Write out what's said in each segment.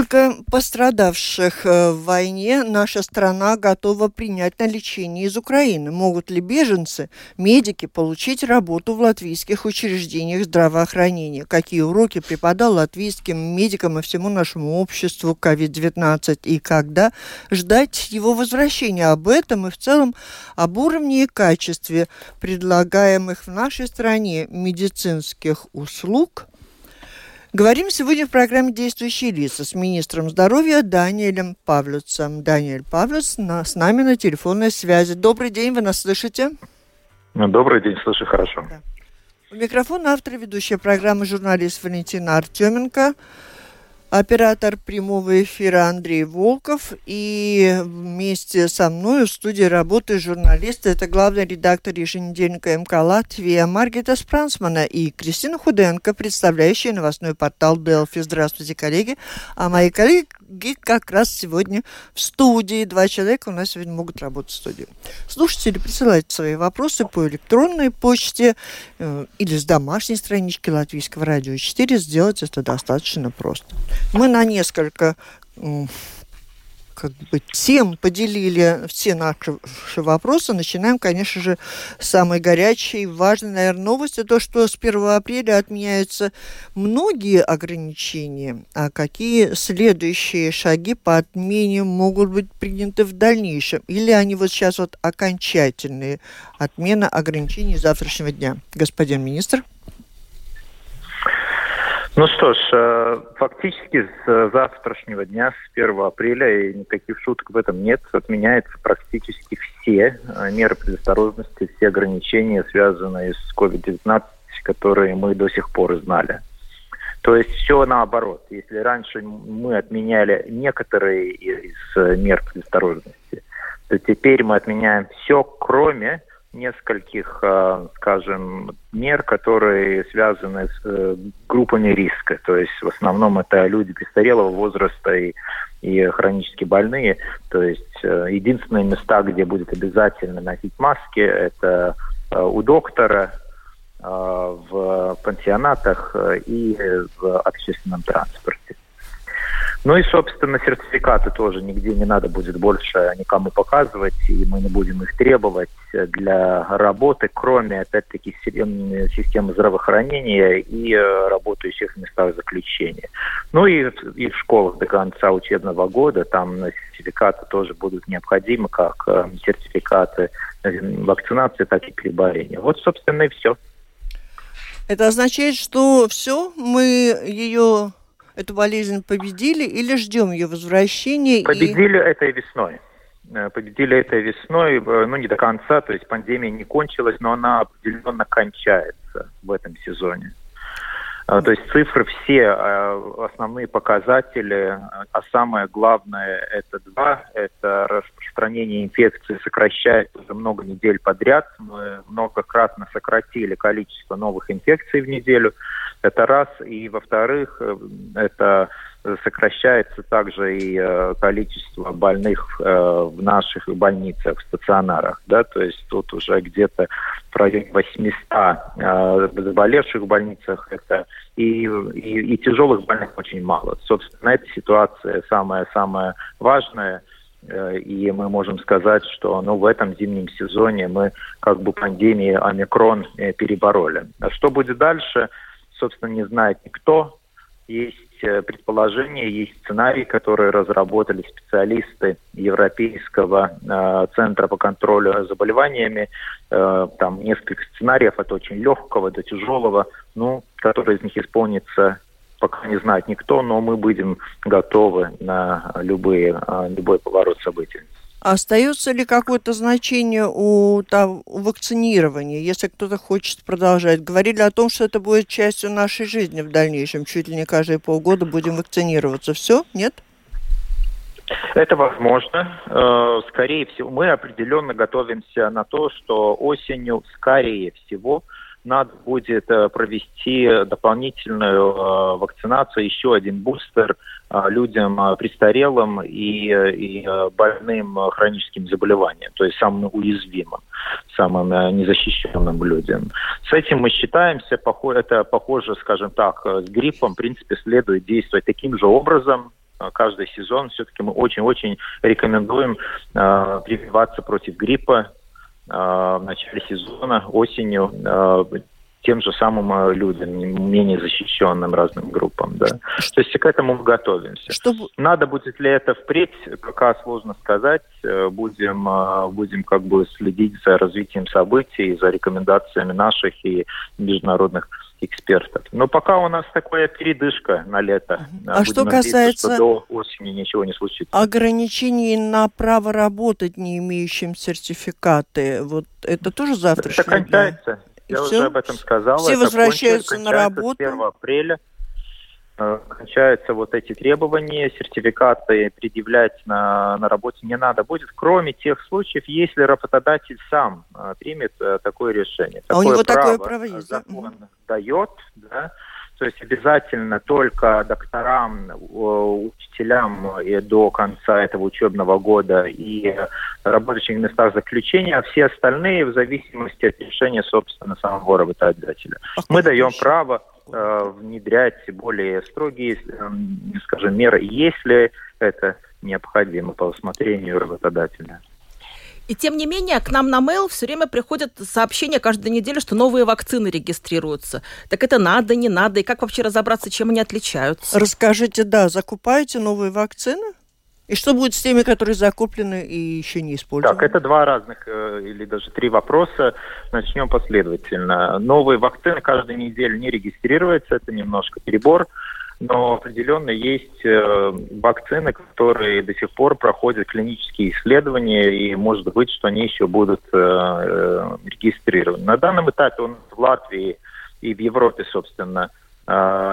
Сколько пострадавших э, в войне наша страна готова принять на лечение из Украины? Могут ли беженцы, медики получить работу в латвийских учреждениях здравоохранения? Какие уроки преподал латвийским медикам и всему нашему обществу COVID-19? И когда ждать его возвращения? Об этом и в целом об уровне и качестве предлагаемых в нашей стране медицинских услуг – Говорим сегодня в программе «Действующие лица» с министром здоровья Даниэлем Павлюцем. Даниэль Павлюц на, с нами на телефонной связи. Добрый день, вы нас слышите? Ну, добрый день, слышу хорошо. Да. У микрофона автор ведущая программы журналист Валентина Артеменко оператор прямого эфира Андрей Волков. И вместе со мной в студии работают журналисты. Это главный редактор еженедельника МК Латвия Маргита Спрансмана и Кристина Худенко, представляющая новостной портал Делфи. Здравствуйте, коллеги. А мои коллеги как раз сегодня в студии. Два человека у нас сегодня могут работать в студии. Слушатели, присылайте свои вопросы по электронной почте э, или с домашней странички Латвийского радио 4. Сделать это достаточно просто. Мы на несколько как бы тем поделили все наши вопросы. Начинаем, конечно же, с самой горячей, важной, наверное, новости. То, что с 1 апреля отменяются многие ограничения. А какие следующие шаги по отмене могут быть приняты в дальнейшем? Или они вот сейчас вот окончательные? Отмена ограничений завтрашнего дня. Господин министр. Ну что ж, э, фактически с завтрашнего дня, с 1 апреля, и никаких шуток в этом нет, отменяются практически все э, меры предосторожности, все ограничения, связанные с COVID-19, которые мы до сих пор знали. То есть все наоборот. Если раньше мы отменяли некоторые из мер предосторожности, то теперь мы отменяем все, кроме нескольких, э, скажем, мер, которые связаны с э, группами риска. То есть в основном это люди престарелого возраста и, и хронически больные. То есть э, единственные места, где будет обязательно носить маски, это у доктора, в пансионатах и в общественном транспорте. Ну и, собственно, сертификаты тоже нигде не надо будет больше никому показывать, и мы не будем их требовать для работы, кроме, опять-таки, системы здравоохранения и э, работающих в местах заключения. Ну и, и в школах до конца учебного года там сертификаты тоже будут необходимы, как э, сертификаты вакцинации, так и переболения. Вот, собственно, и все. Это означает, что все, мы ее эту болезнь победили или ждем ее возвращения? Победили и... этой весной. Э, победили этой весной, э, ну не до конца, то есть пандемия не кончилась, но она определенно кончается в этом сезоне. Э, то есть цифры все, основные показатели, а самое главное это два, это распространение инфекции сокращается уже много недель подряд. Мы многократно сократили количество новых инфекций в неделю. Это раз. И во-вторых, э, это сокращается также и э, количество больных э, в наших больницах, в стационарах. Да? То есть тут уже где-то в районе 800 заболевших в больницах. Это и, и, и тяжелых больных очень мало. Собственно, эта ситуация самая-самая важная и мы можем сказать, что ну, в этом зимнем сезоне мы как бы пандемию омикрон перебороли. А что будет дальше? Собственно, не знает никто. Есть э, предположения, есть сценарии, которые разработали специалисты Европейского э, центра по контролю заболеваниями. Э, там несколько сценариев от очень легкого до тяжелого, ну, который из них исполнится пока не знает никто, но мы будем готовы на любые, э, любой поворот событий. Остается ли какое-то значение у, там, у вакцинирования, если кто-то хочет продолжать? Говорили о том, что это будет частью нашей жизни в дальнейшем. Чуть ли не каждые полгода будем вакцинироваться. Все? Нет? Это возможно. Э, скорее всего, мы определенно готовимся на то, что осенью, скорее всего, надо будет э, провести дополнительную э, вакцинацию, еще один бустер людям престарелым и, и больным хроническим заболеванием, то есть самым уязвимым, самым незащищенным людям. С этим мы считаемся, это похоже, скажем так, с гриппом, в принципе, следует действовать таким же образом, Э, каждый сезон все-таки мы очень-очень рекомендуем э, прививаться против гриппа. э, в начале сезона, осенью, э, тем же самым э, людям, менее защищенным разным группам. Да. То есть к этому мы готовимся. Чтобы... Надо будет ли это впредь, пока сложно сказать. Э, будем, будем как бы следить за развитием событий, за рекомендациями наших и международных экспертов. Но пока у нас такая передышка на лето. А Будем что касается... Что до осени ничего не случится. Ограничений на право работать, не имеющим сертификаты, вот это тоже завтра? Это кончается. Я все? уже об этом сказал. Все это возвращаются на работу? 1 апреля. Э, кончаются вот эти требования, сертификаты предъявлять на, на работе не надо будет, кроме тех случаев, если работодатель сам а, примет а, такое решение. А такое у него право такое право есть, закон да? дает, да, то есть обязательно только докторам, учителям и до конца этого учебного года и работающих в местах заключения, а все остальные в зависимости от решения, собственно, самого работодателя. А Мы даем право Э, внедрять более строгие, эм, скажем, меры, если это необходимо по усмотрению работодателя. И тем не менее, к нам на mail все время приходят сообщения каждую неделю, что новые вакцины регистрируются. Так это надо, не надо, и как вообще разобраться, чем они отличаются? Расскажите, да, закупаете новые вакцины? И что будет с теми, которые закуплены и еще не использованы? Так, это два разных э, или даже три вопроса. Начнем последовательно. Новые вакцины каждую неделю не регистрируются, это немножко перебор. Но определенно есть э, вакцины, которые до сих пор проходят клинические исследования, и может быть, что они еще будут э, регистрированы. На данном этапе нас в Латвии и в Европе, собственно,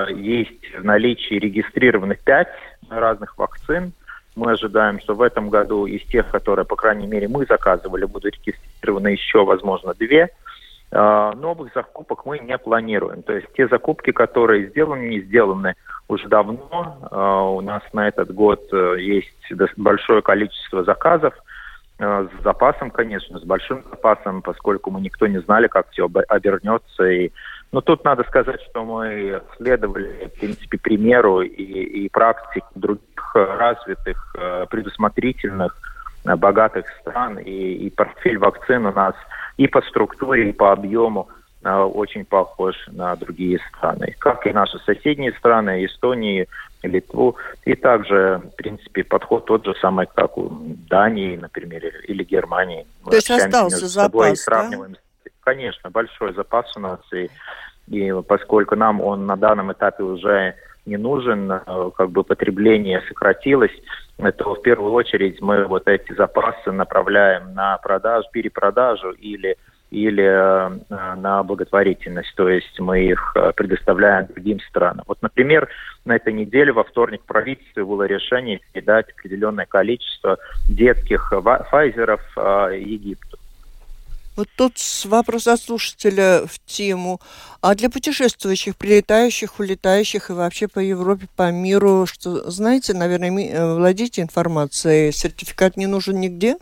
есть в наличии регистрированы пять разных вакцин – мы ожидаем, что в этом году из тех, которые, по крайней мере, мы заказывали, будут регистрированы еще, возможно, две. А, новых закупок мы не планируем. То есть те закупки, которые сделаны, не сделаны уже давно. А, у нас на этот год э, есть большое количество заказов э, с запасом, конечно, с большим запасом, поскольку мы никто не знали, как все обернется. И, но тут надо сказать, что мы следовали, в принципе, примеру и, и практике других развитых, э, предусмотрительных, э, богатых стран, и, и портфель вакцин у нас и по структуре, и по объему э, очень похож на другие страны, как и наши соседние страны, Эстонии, Литву, и также, в принципе, подход тот же самый, как у Дании, например, или Германии. То есть остался запас, и сравниваем. Да? Конечно, большой запас у нас, и, и поскольку нам он на данном этапе уже не нужен, э, как бы потребление сократилось, то в первую очередь мы вот эти запасы направляем на продажу, перепродажу или или э, на благотворительность, то есть мы их э, предоставляем другим странам. Вот, например, на этой неделе во вторник правительству было решение передать определенное количество детских файзеров Египту. Вот тут вопрос от слушателя в тему. А для путешествующих, прилетающих, улетающих и вообще по Европе, по миру, что, знаете, наверное, э, владеете информацией, сертификат не нужен нигде?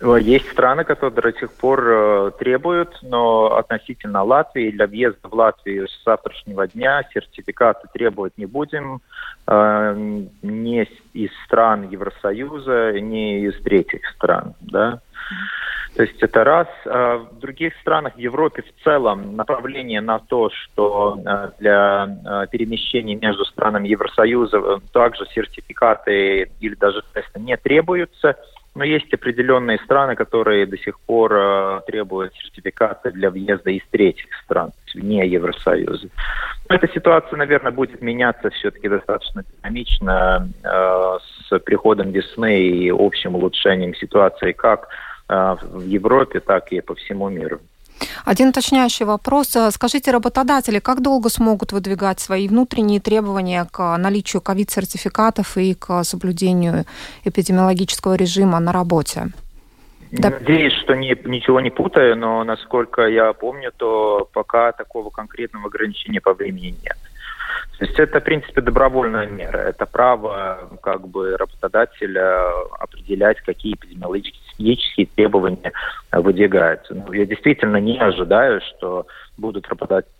Э, есть страны, которые до сих пор э, требуют, но относительно Латвии, для въезда в Латвию с завтрашнего дня сертификаты требовать не будем ни из стран Евросоюза, ни из третьих стран. Да? То есть это раз. А в других странах в Европе в целом направление на то, что э, для э, перемещений между странами Евросоюза э, также сертификаты или даже тесты не требуются. Но есть определенные страны, которые до сих пор требуют сертификаты для въезда из третьих стран, вне Евросоюза. Но эта ситуация, наверное, будет меняться все-таки достаточно динамично с приходом весны и общим улучшением ситуации как в Европе, так и по всему миру. Один уточняющий вопрос. Скажите, работодатели как долго смогут выдвигать свои внутренние требования к наличию ковид-сертификатов и к соблюдению эпидемиологического режима на работе? Да. Надеюсь, что не, ничего не путаю, но насколько я помню, то пока такого конкретного ограничения по времени нет. То есть это, в принципе, добровольная мера. Это право как бы работодателя определять, какие эпидемиологические требования выдвигаются. Ну, я действительно не ожидаю, что будут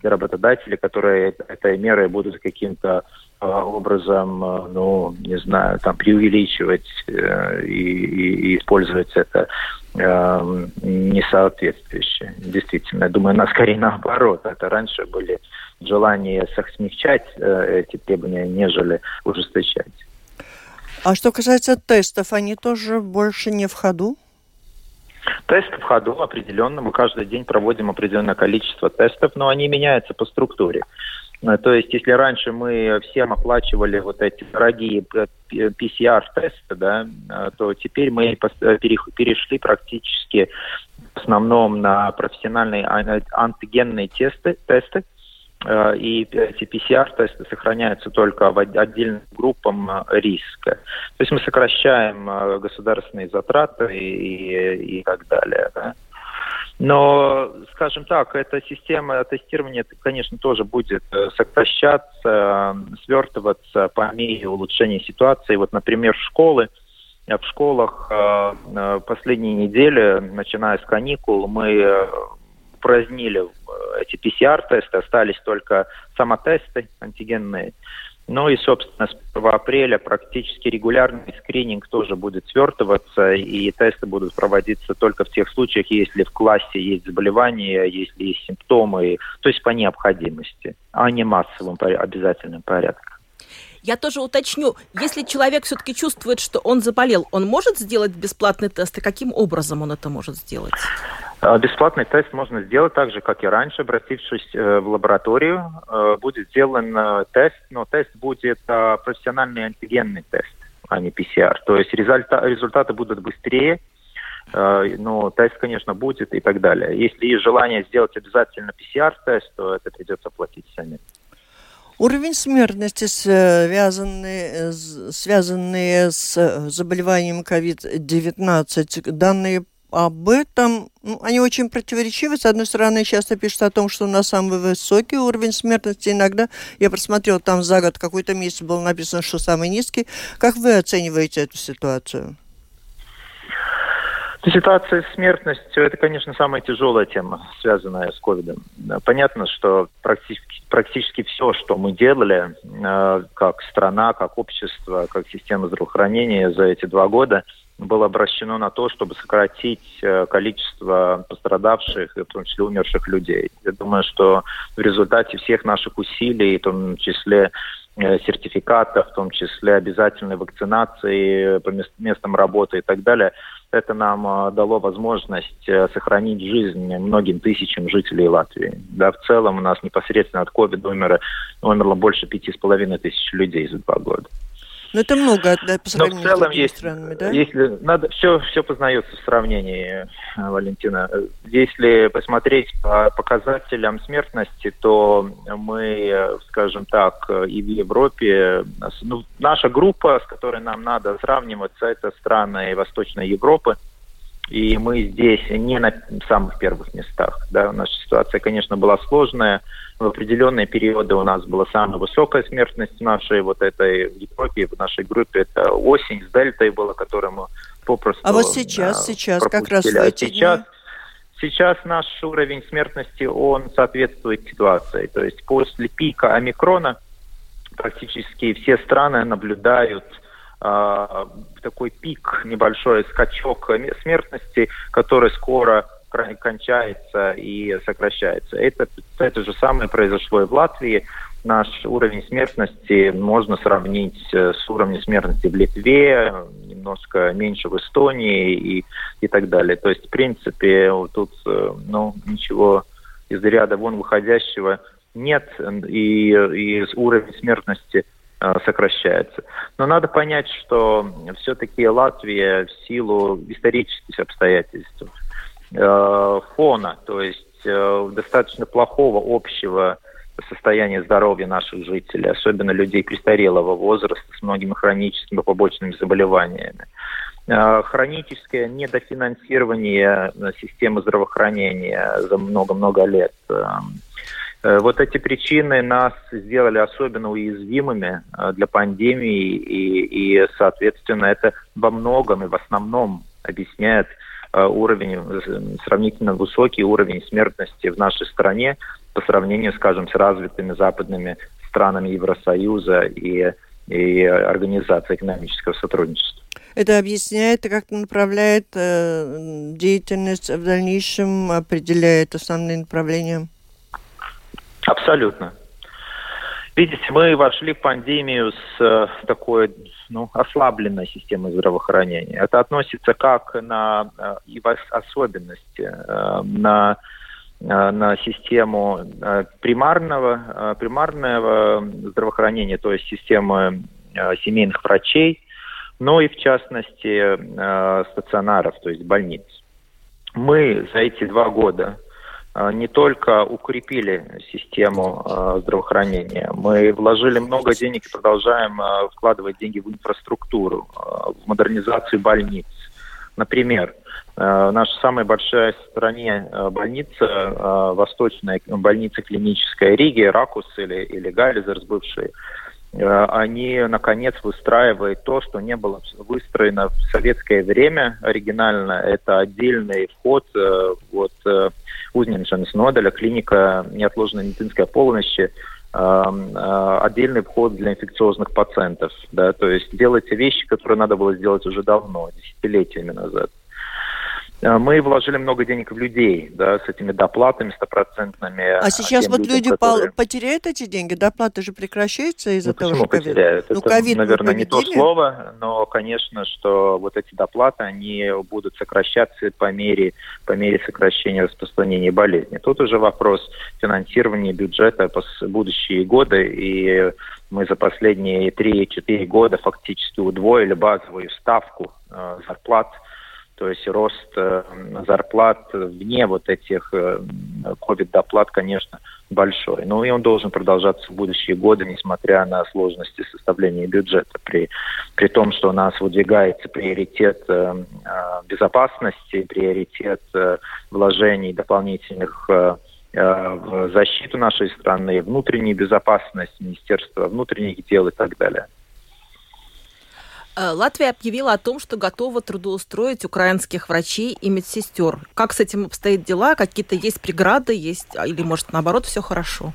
работодатели, которые этой мерой будут каким-то а, образом, а, ну, не знаю, там преувеличивать э, и, и, и использовать это э, несоответствующе. Действительно, я думаю, на скорее наоборот. Это раньше были желания смягчать э, эти требования, нежели ужесточать. А что касается тестов, они тоже больше не в ходу? Тесты в ходу определенно. Мы каждый день проводим определенное количество тестов, но они меняются по структуре. Э, то есть, если раньше мы всем оплачивали вот эти дорогие PCR-тесты, да, э, то теперь мы перешли практически в основном на профессиональные антигенные тесты, тесты, э, и эти PCR-тесты сохраняются только в отдельным группам риска. То есть мы сокращаем государственные затраты и, и так далее. Да. Но, скажем так, эта система тестирования, конечно, тоже будет э, сокращаться, свертываться по мере улучшения ситуации. Вот, например, школы, в школах э, последние недели, начиная с каникул, мы упразднили эти PCR-тесты, остались только самотесты антигенные. Ну и, собственно, с 1 апреля практически регулярный скрининг тоже будет свертываться, и тесты будут проводиться только в тех случаях, если в классе есть заболевания, если есть симптомы, то есть по необходимости, а не массовым обязательным порядком. Я тоже уточню, если человек все-таки чувствует, что он заболел, он может сделать бесплатный тест, и каким образом он это может сделать? А, бесплатный тест можно сделать так же, как и раньше, обратившись э, в лабораторию. Э, будет сделан э, тест, но тест будет профессиональный антигенный тест, а не PCR. То есть результаты будут быстрее, но тест, конечно, будет и так далее. Если есть желание сделать обязательно PCR-тест, то это придется платить самим. Уровень смертности, связанный, связанные с заболеванием COVID-19, данные об этом, ну, они очень противоречивы. С одной стороны, часто пишут о том, что у нас самый высокий уровень смертности. Иногда я просмотрел, там за год какой-то месяц было написано, что самый низкий. Как вы оцениваете эту ситуацию? Ситуация с смертностью – это, конечно, самая тяжелая тема, связанная с ковидом. Понятно, что практически, практически все, что мы делали, э, как страна, как общество, как система здравоохранения за эти два года, было обращено на то, чтобы сократить э, количество пострадавших и в том числе умерших людей. Я думаю, что в результате всех наших усилий, в том числе э, сертификатов, в том числе обязательной вакцинации по местам работы и так далее, это нам э, дало возможность сохранить жизнь многим тысячам жителей Латвии. Да, в целом у нас непосредственно от COVID умерло, умерло больше пяти с половиной тысяч людей за два года. Но это много да, по сравнению Но в целом с есть, странами, да? Если надо, все, все познается в сравнении, э, Валентина. Если посмотреть по показателям смертности, то мы, скажем так, и в Европе, ну, наша группа, с которой нам надо сравниваться, это страны Восточной Европы. И мы здесь не на самых первых местах. Да. Наша ситуация, конечно, была сложная. В определенные периоды у нас была самая высокая смертность в нашей вот этой Европе, в нашей группе. Это осень с дельтой была, которую мы попросту А вот сейчас, да, сейчас, пропустили. как раз в а эти а сейчас, сейчас наш уровень смертности, он соответствует ситуации. То есть после пика омикрона практически все страны наблюдают такой пик, небольшой скачок смертности, который скоро кончается и сокращается. Это, это же самое произошло и в Латвии. Наш уровень смертности можно сравнить с уровнем смертности в Литве, немножко меньше в Эстонии и, и так далее. То есть, в принципе, тут э, ну, ничего из ряда вон выходящего нет, и, и уровень смертности Э, сокращается. Но надо понять, что все-таки Латвия в силу исторических обстоятельств, э, фона, то есть достаточно плохого общего состояния здоровья наших жителей, особенно людей престарелого возраста с многими хроническими побочными заболеваниями. Хроническое недофинансирование системы здравоохранения за много-много лет. Вот эти причины нас сделали особенно уязвимыми для пандемии, и, и соответственно, это во многом и в основном объясняет уровень, сравнительно высокий уровень смертности в нашей стране, по сравнению, скажем, с развитыми западными странами Евросоюза и, и Организацией экономического сотрудничества. Это объясняет как-то направляет э, деятельность в дальнейшем, определяет основные направления? Абсолютно. Видите, мы вошли в пандемию с э, такой ну, ослабленной системой здравоохранения. Это относится как на э, и в особенности э, на Э, на систему э, примарного, э, примарного здравоохранения, то есть системы семейных врачей, но и в частности стационаров, то есть больниц. Мы за эти два года не только укрепили систему здравоохранения, мы вложили много денег и продолжаем вкладывать деньги в инфраструктуру, в модернизацию больниц. Например, наша самая большая в стране больница, восточная больница клиническая Риги, Ракус или, или Гайлизерс бывшие, они, наконец, выстраивают то, что не было выстроено в советское время оригинально. Это отдельный вход вот, Узненшенс Ноделя, клиника неотложной медицинской помощи, отдельный вход для инфекциозных пациентов. Да, то есть делаются вещи, которые надо было сделать уже давно, десятилетиями назад. Э, мы вложили много денег в людей, да, с этими доплатами стопроцентными. А сейчас вот людям, люди которые... потеряют эти деньги? Доплаты же прекращаются из-за ну, того, что потеряют? Ну, Это, наверное, не то слово, но, конечно, что вот эти доплаты, они будут сокращаться по мере, по мере сокращения распространения болезни. Тут уже вопрос финансирования бюджета по будущие годы, и мы за последние 3-4 года фактически удвоили базовую ставку э, зарплат то есть рост э, зарплат вне вот этих COVID-доплат, э, конечно, большой. Но и он должен продолжаться в будущие годы, несмотря на сложности составления бюджета. При, при том, что у нас выдвигается приоритет э, безопасности, приоритет вложений дополнительных в защиту нашей страны, внутреннюю безопасность, Министерство внутренних дел и так далее. Э, Латвия объявила о том, что готова трудоустроить украинских врачей и медсестер. Как с этим обстоят дела? Какие-то есть преграды, есть или, может, наоборот, все хорошо?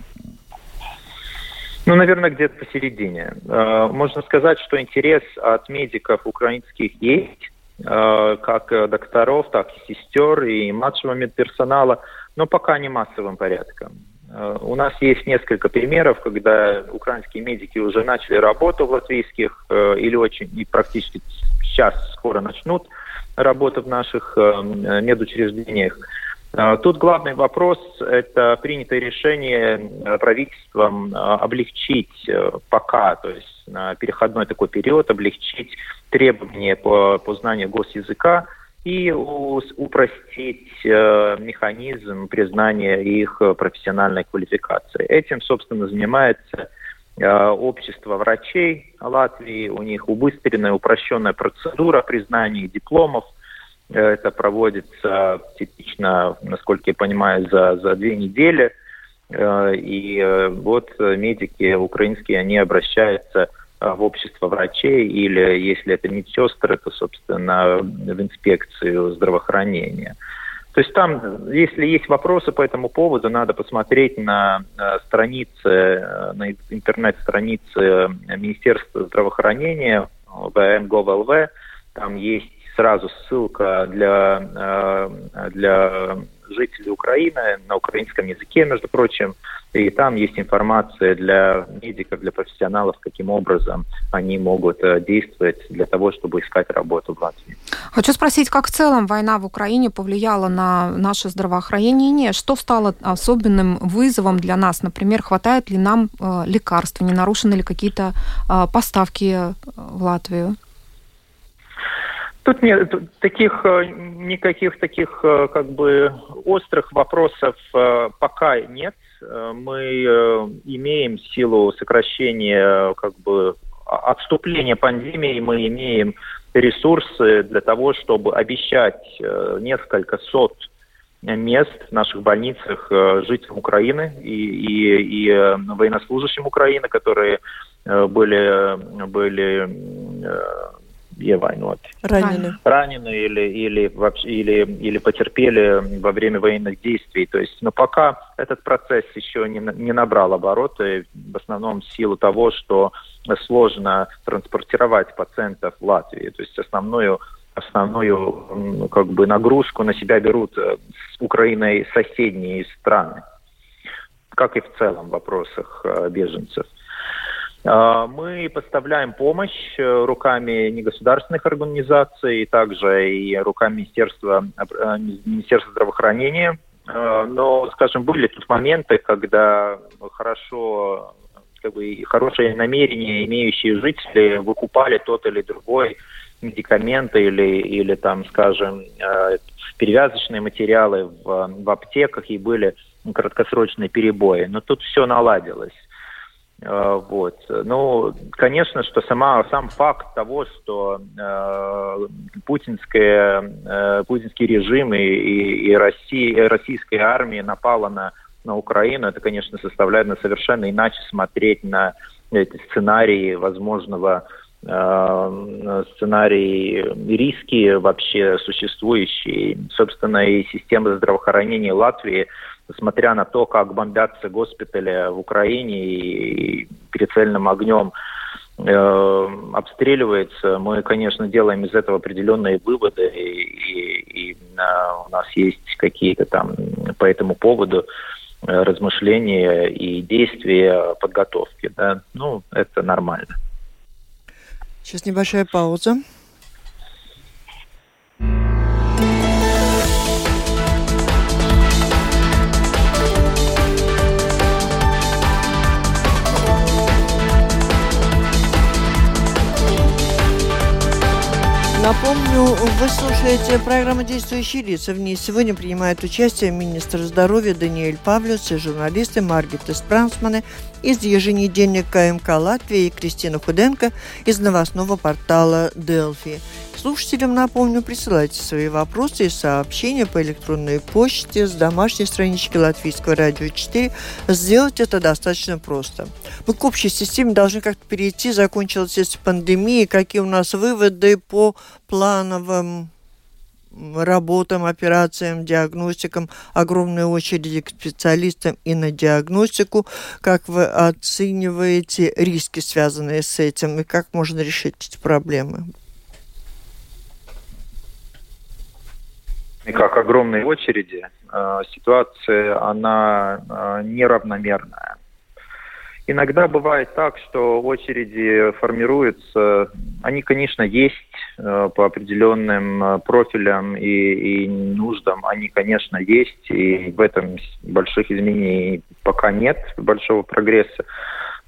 Ну, наверное, где-то посередине. Э, можно сказать, что интерес от медиков украинских есть, э, как докторов, так и сестер и младшего медперсонала, но пока не массовым порядком. Э, у нас есть несколько примеров, когда украинские медики уже начали работу в латвийских э, или очень и практически сейчас скоро начнут работу в наших э, медучреждениях. Тут главный вопрос – это принятое решение правительством облегчить пока, то есть на переходной такой период, облегчить требования по, по знанию госязыка – и упростить э, механизм признания их профессиональной квалификации. Этим, собственно, занимается э, общество врачей Латвии. У них убыстренная, упрощенная процедура признания дипломов. Это проводится типично, насколько я понимаю, за, за две недели. Э, и вот медики украинские, они обращаются Э, в общество врачей или, если это медсестры, то, собственно, в инспекцию здравоохранения. То есть там, если есть вопросы по этому поводу, надо посмотреть на э, страницы, э, на интернет-страницы Министерства здравоохранения ВМГОВЛВ. Там есть сразу ссылка для, для жителей Украины на украинском языке, между прочим, и там есть информация для медиков, для профессионалов, каким образом они могут э, действовать для того, чтобы искать работу в Латвии. Хочу спросить, как в целом война в Украине повлияла на наше здравоохранение? Что стало особенным вызовом для нас? Например, хватает ли нам э, лекарств? Не нарушены ли какие-то э, поставки в Латвию? Тут нет таких никаких таких как бы острых вопросов пока нет. Мы имеем силу сокращения как бы отступления пандемии, мы имеем ресурсы для того, чтобы обещать несколько сот мест в наших больницах э, жителям Украины и, и, и э, военнослужащим Украины, которые э, были, были ievainoti. Ранены. Ранены или, или, вообще, или, или потерпели во время военных действий. То есть, но пока этот процесс еще не, не набрал обороты, в основном в силу того, что сложно транспортировать пациентов в Латвии. То есть основную основную как бы нагрузку на себя берут э, с Украиной соседние страны, как и в целом в вопросах э, беженцев. А, мы поставляем помощь э, руками негосударственных организаций, также и руками Министерства, Министерства здравоохранения. А, но, скажем, были тут моменты, когда хорошо как бы, хорошие намерения имеющие жители выкупали тот или другой медикаменты или, или там, скажем, э, перевязочные материалы в, в аптеках и были краткосрочные перебои. Но тут все наладилось. Э, вот. Ну, конечно, что сама, сам факт того, что э, путинская, э, путинский режим и, и, и Россия, российская армия напала на, на Украину, это, конечно, составляет на совершенно иначе смотреть на эти сценарии возможного Э, сценарии, риски вообще существующие. Собственно, и система здравоохранения Латвии, несмотря на то, как бомбятся госпитали в Украине и прицельным огнем э, обстреливается, мы, конечно, делаем из этого определенные выводы, и, и, и у нас есть какие-то там по этому поводу э, размышления и действия подготовки. Да? Ну, это нормально. Сейчас небольшая пауза. Напомню, вы слушаете программу «Действующие лица». В ней сегодня принимают участие министр здоровья Даниэль Павлюс и журналисты Маргита Спрансманы из еженедельника МК Латвии и Кристина Худенко из новостного портала «Делфи». Слушателям напомню, присылайте свои вопросы и сообщения по электронной почте с домашней странички Латвийского радио 4. Сделать это достаточно просто. Мы к общей системе должны как-то перейти. Закончилась пандемия. Какие у нас выводы по плановым работам, операциям, диагностикам, огромные очереди к специалистам и на диагностику. Как вы оцениваете риски, связанные с этим, и как можно решить эти проблемы? Как огромные очереди, э, ситуация, она э, неравномерная. Иногда бывает так, что очереди формируются, они, конечно, есть э, по определенным профилям и, и нуждам, они, конечно, есть, и в этом больших изменений пока нет, большого прогресса.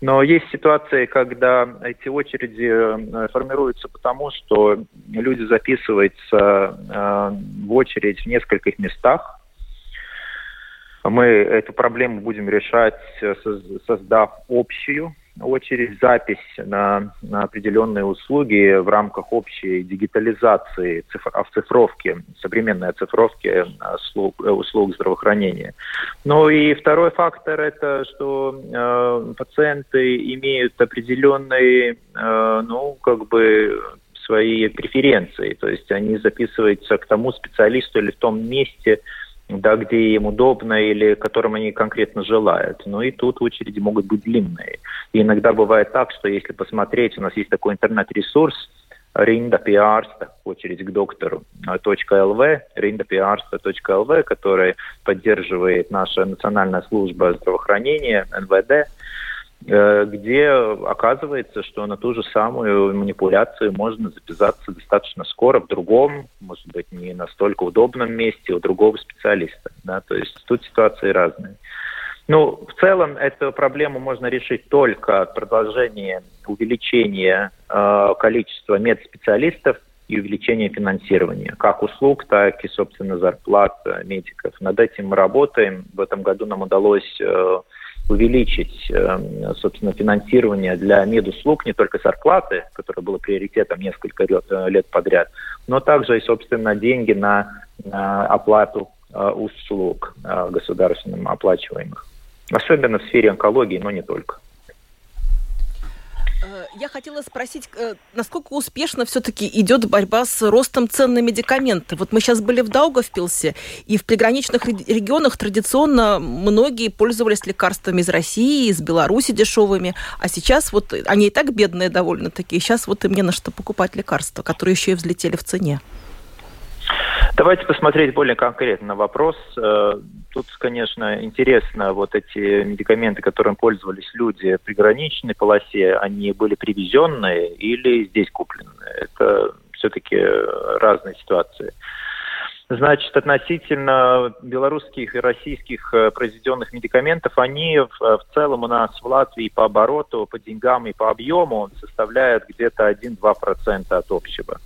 Но есть ситуации, когда эти очереди э, формируются потому, что люди записываются э, в очередь в нескольких местах. Мы эту проблему будем решать, э, создав общую очередь запись на, на определенные услуги в рамках общей дигитализации, цифр, оцифровки, современной оцифровки э, услуг, э, услуг здравоохранения. Ну и второй фактор это, что э, пациенты имеют определенные, э, ну, как бы свои преференции, то есть они записываются к тому специалисту или в том месте, да, где им удобно или которым они конкретно желают. Но и тут очереди могут быть длинные. И иногда бывает так, что если посмотреть, у нас есть такой интернет-ресурс Ринда очередь к доктору, .lv, rindapiarsta.lv, который поддерживает наша национальная служба здравоохранения, НВД, Э, где оказывается, что на ту же самую манипуляцию можно записаться достаточно скоро в другом, может быть, не настолько удобном месте у другого специалиста. Да? То есть тут ситуации разные. Ну, в целом эту проблему можно решить только продолжение увеличения э, количества медспециалистов и увеличение финансирования, как услуг, так и, собственно, зарплат медиков. Над этим мы работаем. В этом году нам удалось увеличить, собственно, финансирование для медуслуг, не только зарплаты, которое было приоритетом несколько лет подряд, но также и, собственно, деньги на, оплату услуг государственным оплачиваемых. Особенно в сфере онкологии, но не только. Э, я хотела спросить, э, насколько успешно все-таки идет борьба с ростом цен на медикаменты? Вот мы сейчас были в Даугавпилсе, и в приграничных регионах традиционно многие пользовались лекарствами из России, из Беларуси дешевыми, а сейчас вот они и так бедные довольно такие, сейчас вот им не на что покупать лекарства, которые еще и взлетели в цене. Давайте посмотреть более конкретно на вопрос. Э, тут, конечно, интересно, вот эти медикаменты, которым пользовались люди в приграничной полосе, они были привезенные или здесь купленные? Это все-таки разные ситуации. Значит, относительно белорусских и российских э, произведенных медикаментов, они в, в целом у нас в Латвии по обороту, по деньгам и по объему составляют где-то 1-2% от общего.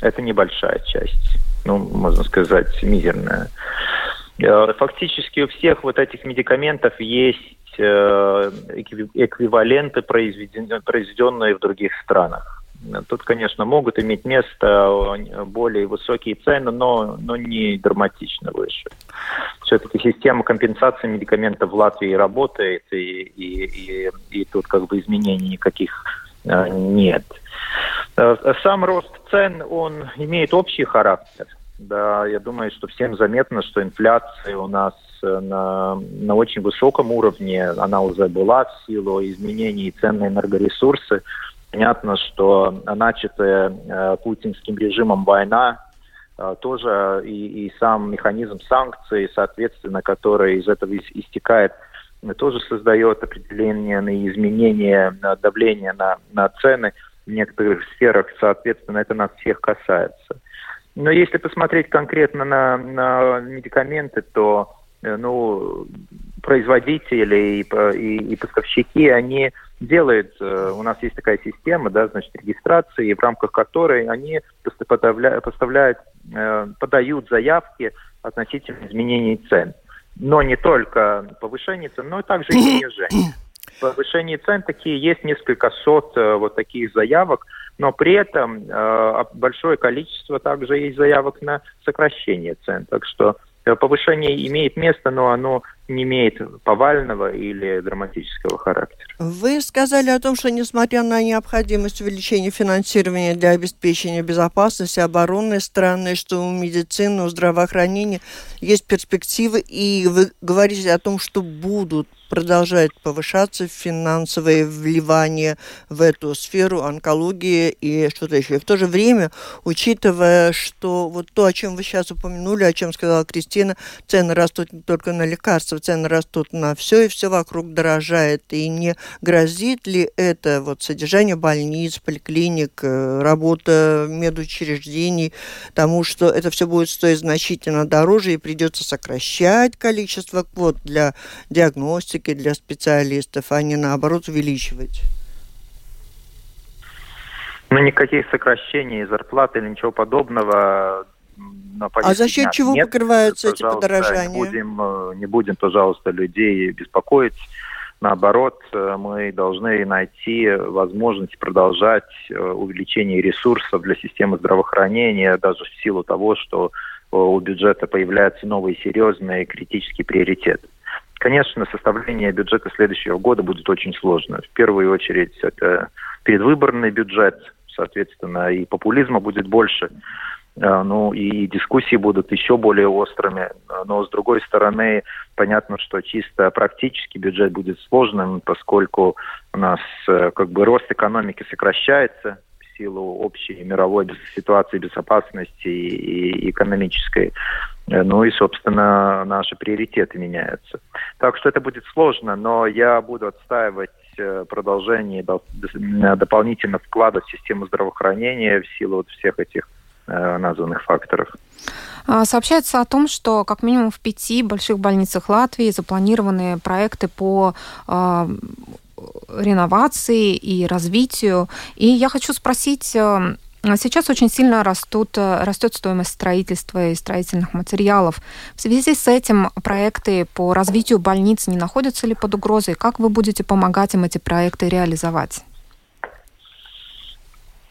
Это небольшая часть, ну, можно сказать, мизерная. Э, фактически у всех вот этих медикаментов есть э, эквиваленты, произведенные в других странах. Тут, конечно, могут иметь место более высокие цены, но, но не драматично выше. Все-таки система компенсации медикаментов в Латвии работает, и, и, и, и тут как бы изменений никаких нет. Сам рост цен, он имеет общий характер. Да, я думаю, что всем заметно, что инфляция у нас э, на, на очень высоком уровне, она уже была в силу изменений цен на энергоресурсы. Понятно, что начатая э, путинским режимом война э, тоже и, и сам механизм санкций, соответственно, который из этого истекает, тоже создает определенные изменения давления на, на цены в некоторых сферах, соответственно, это нас всех касается. Но если посмотреть конкретно на, на медикаменты, то э, ну, производители и, и, и поставщики, они делают, э, у нас есть такая система, да, значит, регистрации, в рамках которой они поставляют э, подают заявки относительно изменений цен. Но не только повышение цен, но и также и снижение. Повышение цен такие есть несколько сот вот таких заявок, но при этом э, большое количество также есть заявок на сокращение цен. Так что э, повышение имеет место, но оно не имеет повального или драматического характера. Вы сказали о том, что несмотря на необходимость увеличения финансирования для обеспечения безопасности обороны страны, что у медицины, у здравоохранения есть перспективы, и вы говорите о том, что будут продолжает повышаться финансовые вливания в эту сферу, онкологии и что-то еще. И в то же время, учитывая, что вот то, о чем вы сейчас упомянули, о чем сказала Кристина, цены растут не только на лекарства, цены растут на все, и все вокруг дорожает. И не грозит ли это вот содержание больниц, поликлиник, э, работа медучреждений тому, что это все будет стоить значительно дороже и придется сокращать количество квот для диагностики, риски для специалистов, а не наоборот увеличивать? Ну, никаких сокращений зарплаты или ничего подобного на А за счет чего нет. покрываются эти подорожания? Не будем, э, не будем, пожалуйста, людей беспокоить. Наоборот, э, мы должны найти возможность продолжать э, увеличение ресурсов для системы здравоохранения, даже в силу того, что у бюджета появляются новые серьезные критические приоритеты. Конечно, составление бюджета следующего года будет очень сложно. В первую очередь это предвыборный бюджет, соответственно, и популизма будет больше. Э, ну и дискуссии будут еще более острыми. Но с другой стороны, понятно, что чисто практически бюджет будет сложным, поскольку у нас э, как бы рост экономики сокращается, силу общей мировой ситуации безопасности и экономической. Э, ну и, собственно, наши приоритеты меняются. Так что это будет сложно, но я буду отстаивать э, продолжение дополнительно вклада в систему здравоохранения в силу вот всех этих э, названных факторов. А, сообщается о том, что как минимум в пяти больших больницах Латвии запланированы проекты по а, реновации и развитию. И я хочу спросить, Сейчас очень сильно растут, растет стоимость строительства и строительных материалов. В связи с этим проекты по развитию больниц не находятся ли под угрозой? Как вы будете помогать им эти проекты реализовать?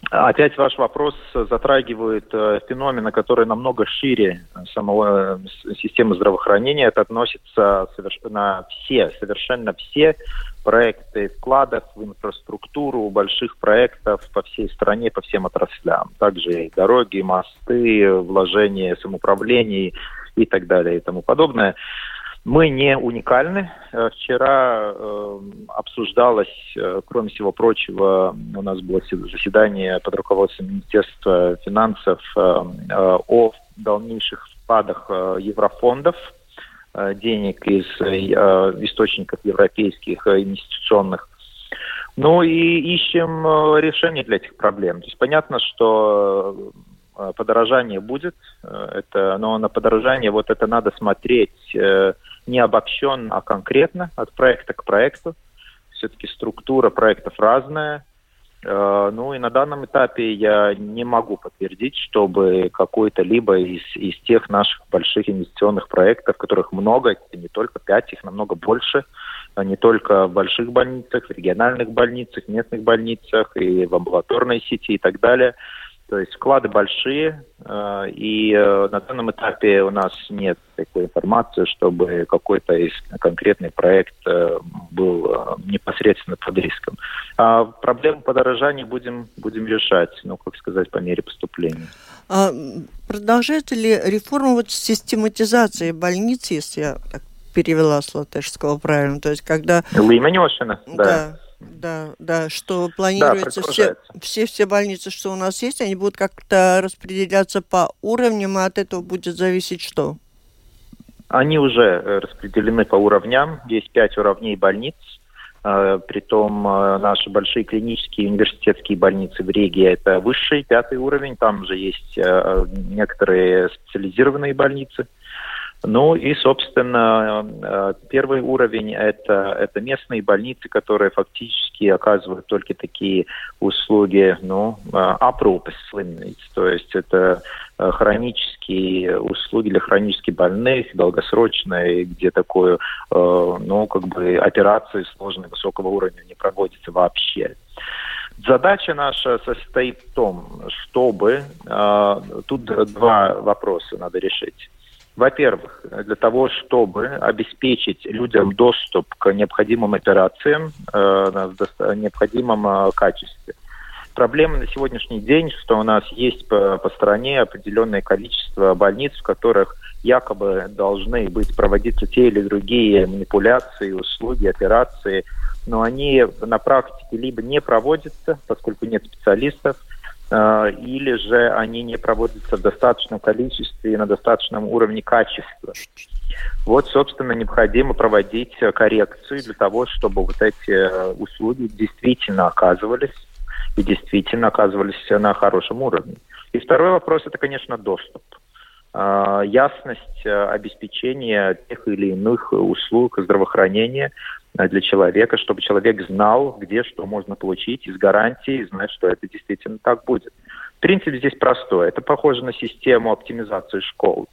Опять ваш вопрос затрагивает э, феномены, которые намного шире самого э, системы здравоохранения. Это относится на все, совершенно все проекты вкладов в инфраструктуру, больших проектов по всей стране, по всем отраслям. Также и дороги, мосты, вложения самоуправлений и так далее и тому подобное. Мы не уникальны. Э, вчера э, обсуждалось, э, кроме всего прочего, у нас было заседание под руководством Министерства финансов э, э, о дальнейших вкладах э, еврофондов, денег из э, источников европейских э, инвестиционных. Ну и ищем э, решение для этих проблем. То есть понятно, что э, подорожание будет, это, но на подорожание вот это надо смотреть не обобщенно, а конкретно от проекта к проекту. Все-таки структура проектов разная. Э, ну и на данном этапе я не могу подтвердить, чтобы какой-то либо из, из тех наших больших инвестиционных проектов, которых много, не только пять, их намного больше, а не только в больших больницах, в региональных больницах, местных больницах и в амбулаторной сети и так далее – то есть вклады большие, э, и э, на данном этапе у нас нет такой информации, чтобы какой-то из конкретный проект э, был непосредственно под риском. А проблему подорожания будем, будем решать, ну, как сказать, по мере поступления. А продолжается ли реформа вот систематизации больниц, если я так перевела с латышского правильно, то есть когда... Лименешина, да. да да, да, что планируется да, все, все, все больницы, что у нас есть, они будут как-то распределяться по уровням, и от этого будет зависеть что? Они уже э, распределены по уровням. Есть пять уровней больниц. Э, притом э, наши большие клинические университетские больницы в Риге – это высший, пятый уровень. Там же есть некоторые специализированные больницы – ну и, собственно, э, первый уровень это, это местные больницы, которые фактически оказывают только такие услуги, ну, aprūpes slimnīcas, то есть это э, хронические услуги для хронически больных, долгосрочные, где такое, э, ну, как бы операции сложные высокого уровня не проводятся вообще. Задача наша состоит в том, чтобы тут два вопроса надо решить. Во-первых, для того, чтобы обеспечить людям доступ к необходимым операциям э, в необходимом э, качестве. Проблема на сегодняшний день, что у нас есть по, по стране определенное количество больниц, в которых якобы должны быть проводиться те или другие манипуляции, услуги, операции, но они на практике либо не проводятся, поскольку нет специалистов, или же они не проводятся в достаточном количестве и на достаточном уровне качества. Вот, собственно, необходимо проводить коррекцию для того, чтобы вот эти э, услуги действительно оказывались и действительно оказывались на хорошем уровне. И второй вопрос – это, конечно, доступ. Э, ясность обеспечения тех или иных услуг здравоохранения Э, для человека, чтобы человек знал, где что можно получить из гарантии, и знать, что это действительно так будет. Принцип здесь простой. Это похоже на систему оптимизации школ.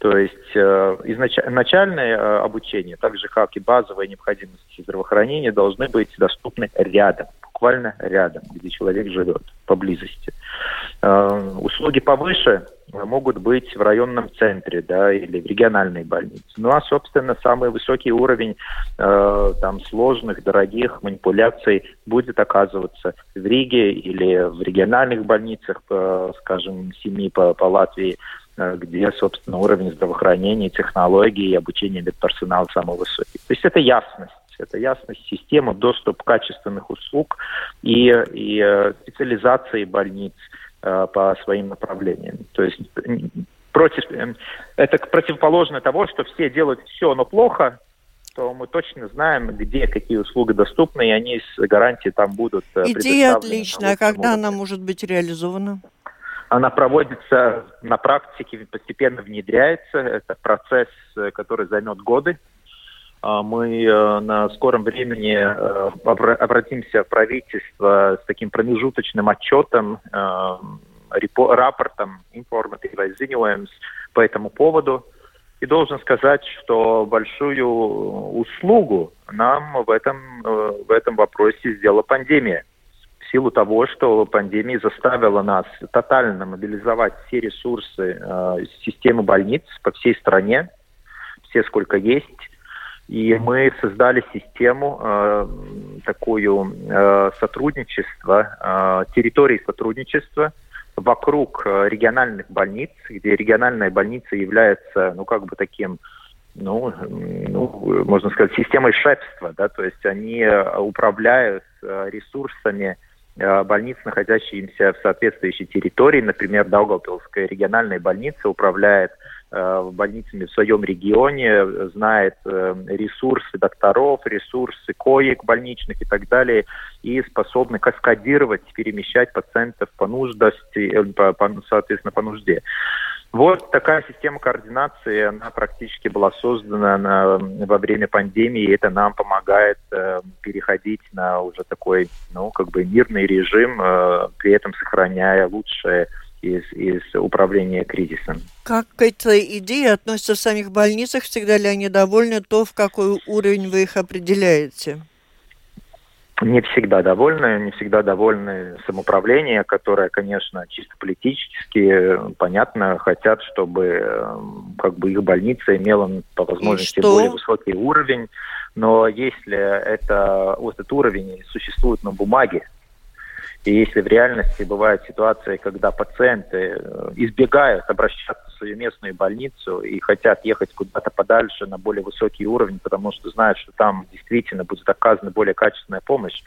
То есть э, изнач... начальное э, обучение, так же как и базовые необходимости здравоохранения, должны быть доступны рядом, буквально рядом, где человек живет, поблизости. Э, услуги повыше могут быть в районном центре, да, или в региональной больнице. Ну а, собственно, самый высокий уровень э, там сложных, дорогих манипуляций будет оказываться в Риге или в региональных больницах, э, скажем, семьи по, по Латвии, э, где, собственно, уровень здравоохранения, технологий и обучения медперсонала самый высокий. То есть это ясность это ясность системы, доступ качественных услуг и, и э, специализации больниц – Э, по своим направлениям. То есть против, э, это противоположно того, что все делают все, но плохо, то мы точно знаем, где какие услуги доступны, и они с гарантией там будут э, Идея отличная. А когда она может быть реализована? Она проводится на практике, постепенно внедряется. Это процесс, который займет годы. А мы э, на скором времени э, обратимся в правительство с таким промежуточным отчетом, э, рапортом, информативой ziņojums по этому поводу. И должен сказать, что большую услугу нам в этом, в этом вопросе сделала пандемия. В силу того, что пандемия заставила нас тотально мобилизовать все ресурсы системы больниц по всей стране, все сколько есть, и мы создали систему э, такую э, сотрудничества, э, территории сотрудничества вокруг э, региональных больниц, где региональная больница является, ну, как бы таким, ну, ну можно сказать, системой шефства, да, то есть они э, управляют э, ресурсами больниц, находящихся в соответствующей территории. Например, Даугавпилская региональная больница управляет больницами в своем регионе, знает э, ресурсы докторов, ресурсы коек больничных и так далее, и способны каскадировать, перемещать пациентов по нуждости, э, соответственно, по нужде. Вот такая система координации, она практически была создана на, во время пандемии, и это нам помогает э, переходить на уже такой, ну, как бы мирный режим, э, при этом сохраняя лучшее из, из управления кризисом. Как к этой идее относятся в самих больницах? Всегда ли они довольны? То, в какой уровень вы их определяете? Не всегда довольны, не всегда довольны самоуправление, которое, конечно, чисто политически, понятно, хотят, чтобы как бы их больница имела по возможности более высокий уровень. Но если это, этот уровень существует на бумаге, и если в реальности бывают ситуации, когда пациенты э, избегают обращаться в свою местную больницу и хотят ехать куда-то подальше на более высокий уровень, потому что знают, что там действительно будет оказана более качественная помощь,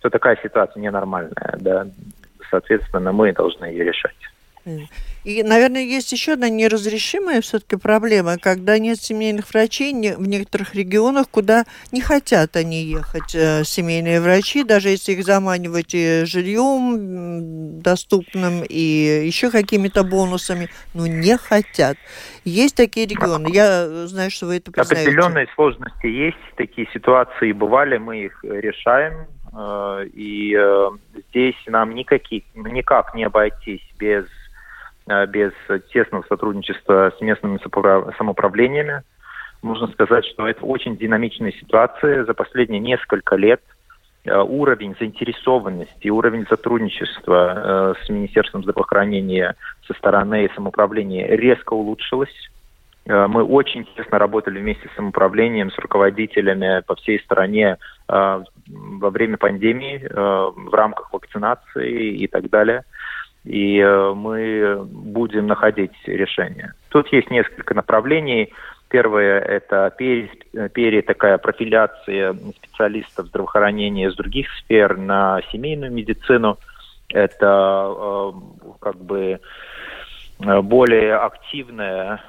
то такая ситуация ненормальная. Да? Соответственно, мы должны ее решать. И, наверное, есть еще одна неразрешимая все-таки проблема, когда нет семейных врачей в некоторых регионах, куда не хотят они ехать, э, семейные врачи, даже если их заманивать и жильем доступным, и еще какими-то бонусами, но не хотят. Есть такие регионы, я знаю, что вы это признаете. Определенные сложности есть, такие ситуации бывали, мы их решаем, э, и э, здесь нам никаких, никак не обойтись без Э, без тесного сотрудничества с местными самоуправлениями. Можно сказать, что это очень динамичная ситуация. За последние несколько лет э, уровень заинтересованности, уровень сотрудничества э, с Министерством здравоохранения со стороны самоуправления резко улучшилось. Мы очень тесно работали вместе с самоуправлением, с руководителями по всей стране во время пандемии, в рамках вакцинации и так далее и э, мы будем находить решение. Тут есть несколько направлений. Первое – это пере, пере такая профиляция специалистов здравоохранения из других сфер на семейную медицину. Это э, как бы э, более активное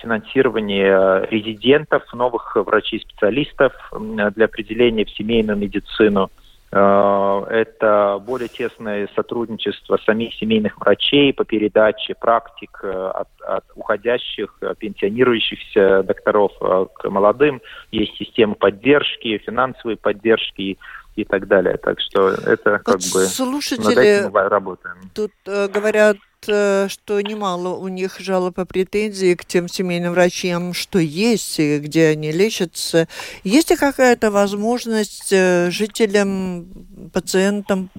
финансирование резидентов, новых врачей-специалистов для определения в семейную медицину – это более тесное сотрудничество самих семейных врачей по передаче практик э, от, от уходящих, э, пенсионирующихся докторов к молодым. Есть система поддержки, финансовой поддержки и так далее. Так что это как вот бы слушатели мы работаем. Тут э, говорят Э, что немало у них жалоб и претензий к тем семейным врачам, что есть, и где они лечатся. Есть ли какая-то возможность э, жителям, пациентам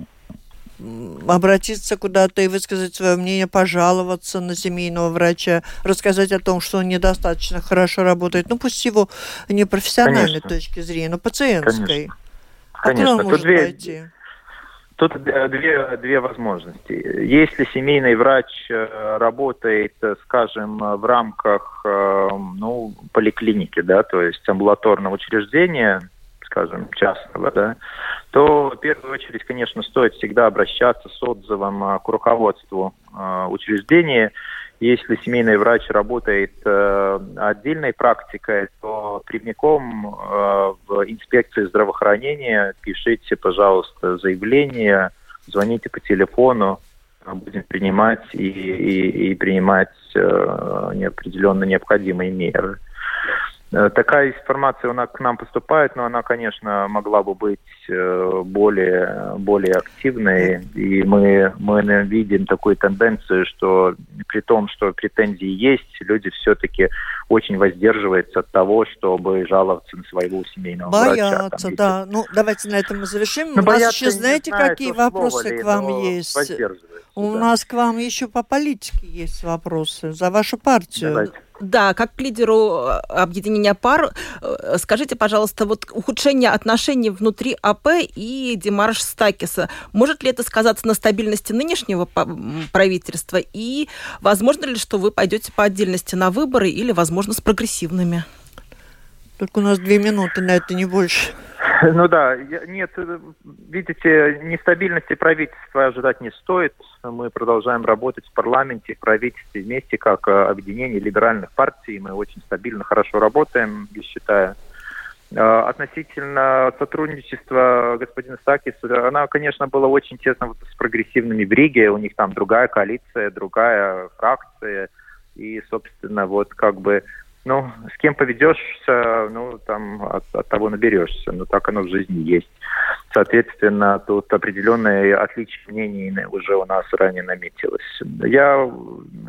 обратиться куда-то и высказать свое мнение, пожаловаться на семейного врача, рассказать о том, что он недостаточно хорошо работает. Ну, пусть его не профессиональной Конечно. точки зрения, но пациентской. Конечно. Конечно. он может две, пойти? Тут две, две возможности. Если семейный врач э, работает, э, скажем, в рамках э, ну, поликлиники, да, то есть амбулаторного учреждения, скажем, частного, да, то в первую очередь, конечно, стоит всегда обращаться с отзывом к руководству учреждения если семейный врач работает э, отдельной практикой, то прямиком э, в инспекции здравоохранения пишите, пожалуйста, заявление, звоните по телефону, будем принимать и, и, и принимать э, определенно необходимые меры. Э, такая информация она к нам поступает, но она, конечно, могла бы быть э, более, более активной. И мы, мы видим такую тенденцию, что при том, что претензии есть, люди все-таки очень воздерживаются от того, чтобы жаловаться на своего семейного боятся, врача. Боятся, да. Ну, давайте на этом мы завершим. Ну, У нас еще, знаете, знаю, какие вопросы ли, к вам есть? У да. нас к вам еще по политике есть вопросы. За вашу партию. Давайте. Да, как к лидеру э, объединения пар, э, скажите, пожалуйста, вот ухудшение отношений внутри АП и Димарш Стакиса, может ли это сказаться на стабильности нынешнего правительства? И возможно ли, что вы пойдете по отдельности на выборы или, возможно, с прогрессивными? Только у нас две минуты на это, не больше. Ну да, нет, видите, нестабильности правительства ожидать не стоит. Мы продолжаем работать в парламенте, в правительстве вместе, как э, объединение либеральных партий. Мы очень стабильно, хорошо работаем, я считаю. Э, относительно сотрудничества господина Стакиса, она, конечно, была очень тесно с прогрессивными в Риге. У них там другая коалиция, другая фракция. И, собственно, вот как бы ну, с кем поведешься, ну, там от, от того наберешься. Ну, так оно в жизни есть. Соответственно, тут определенные отличия мнений уже у нас ранее наметилось. Я,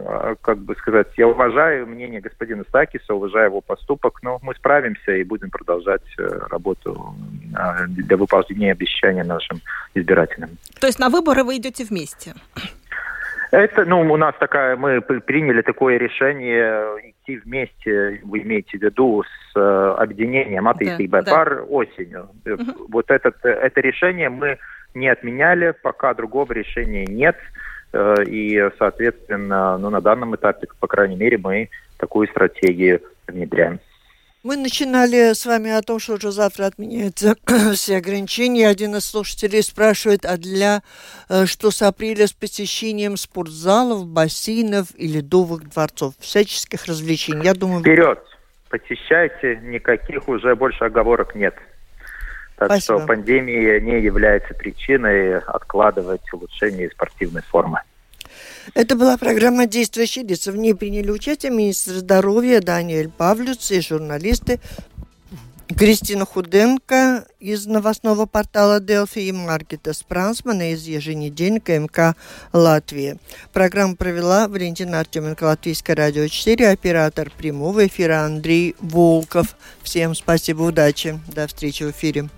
а, как бы сказать, я уважаю мнение господина Стакиса, уважаю его поступок, но мы справимся и будем продолжать э, работу а, для выполнения обещаний нашим избирателям. То есть на выборы вы идете вместе? Это, ну, у нас такая, мы приняли такое решение идти вместе, вы имеете в виду, с э, объединением АТИС да, и да. осенью. Угу. Вот этот, это решение мы не отменяли, пока другого решения нет. Э, и, соответственно, ну, на данном этапе, по крайней мере, мы такую стратегию внедряем. Мы начинали с вами о том, что уже завтра отменяются все ограничения. Один из слушателей спрашивает, а для э, что с апреля с посещением спортзалов, бассейнов и ледовых дворцов, всяческих развлечений? Я думаю... Вперед! Посещайте, никаких уже больше оговорок нет. Так Спасибо. что пандемия не является причиной откладывать улучшение спортивной формы. Это была программа «Действующие лица». В ней приняли участие министр здоровья Даниэль Павлюц и журналисты Кристина Худенко из новостного портала Делфи и Маркета Спрансмана из еженедельника МК Латвии. Программу провела Валентина Артеменко, Латвийское радио 4, оператор прямого эфира Андрей Волков. Всем спасибо, удачи, до встречи в эфире.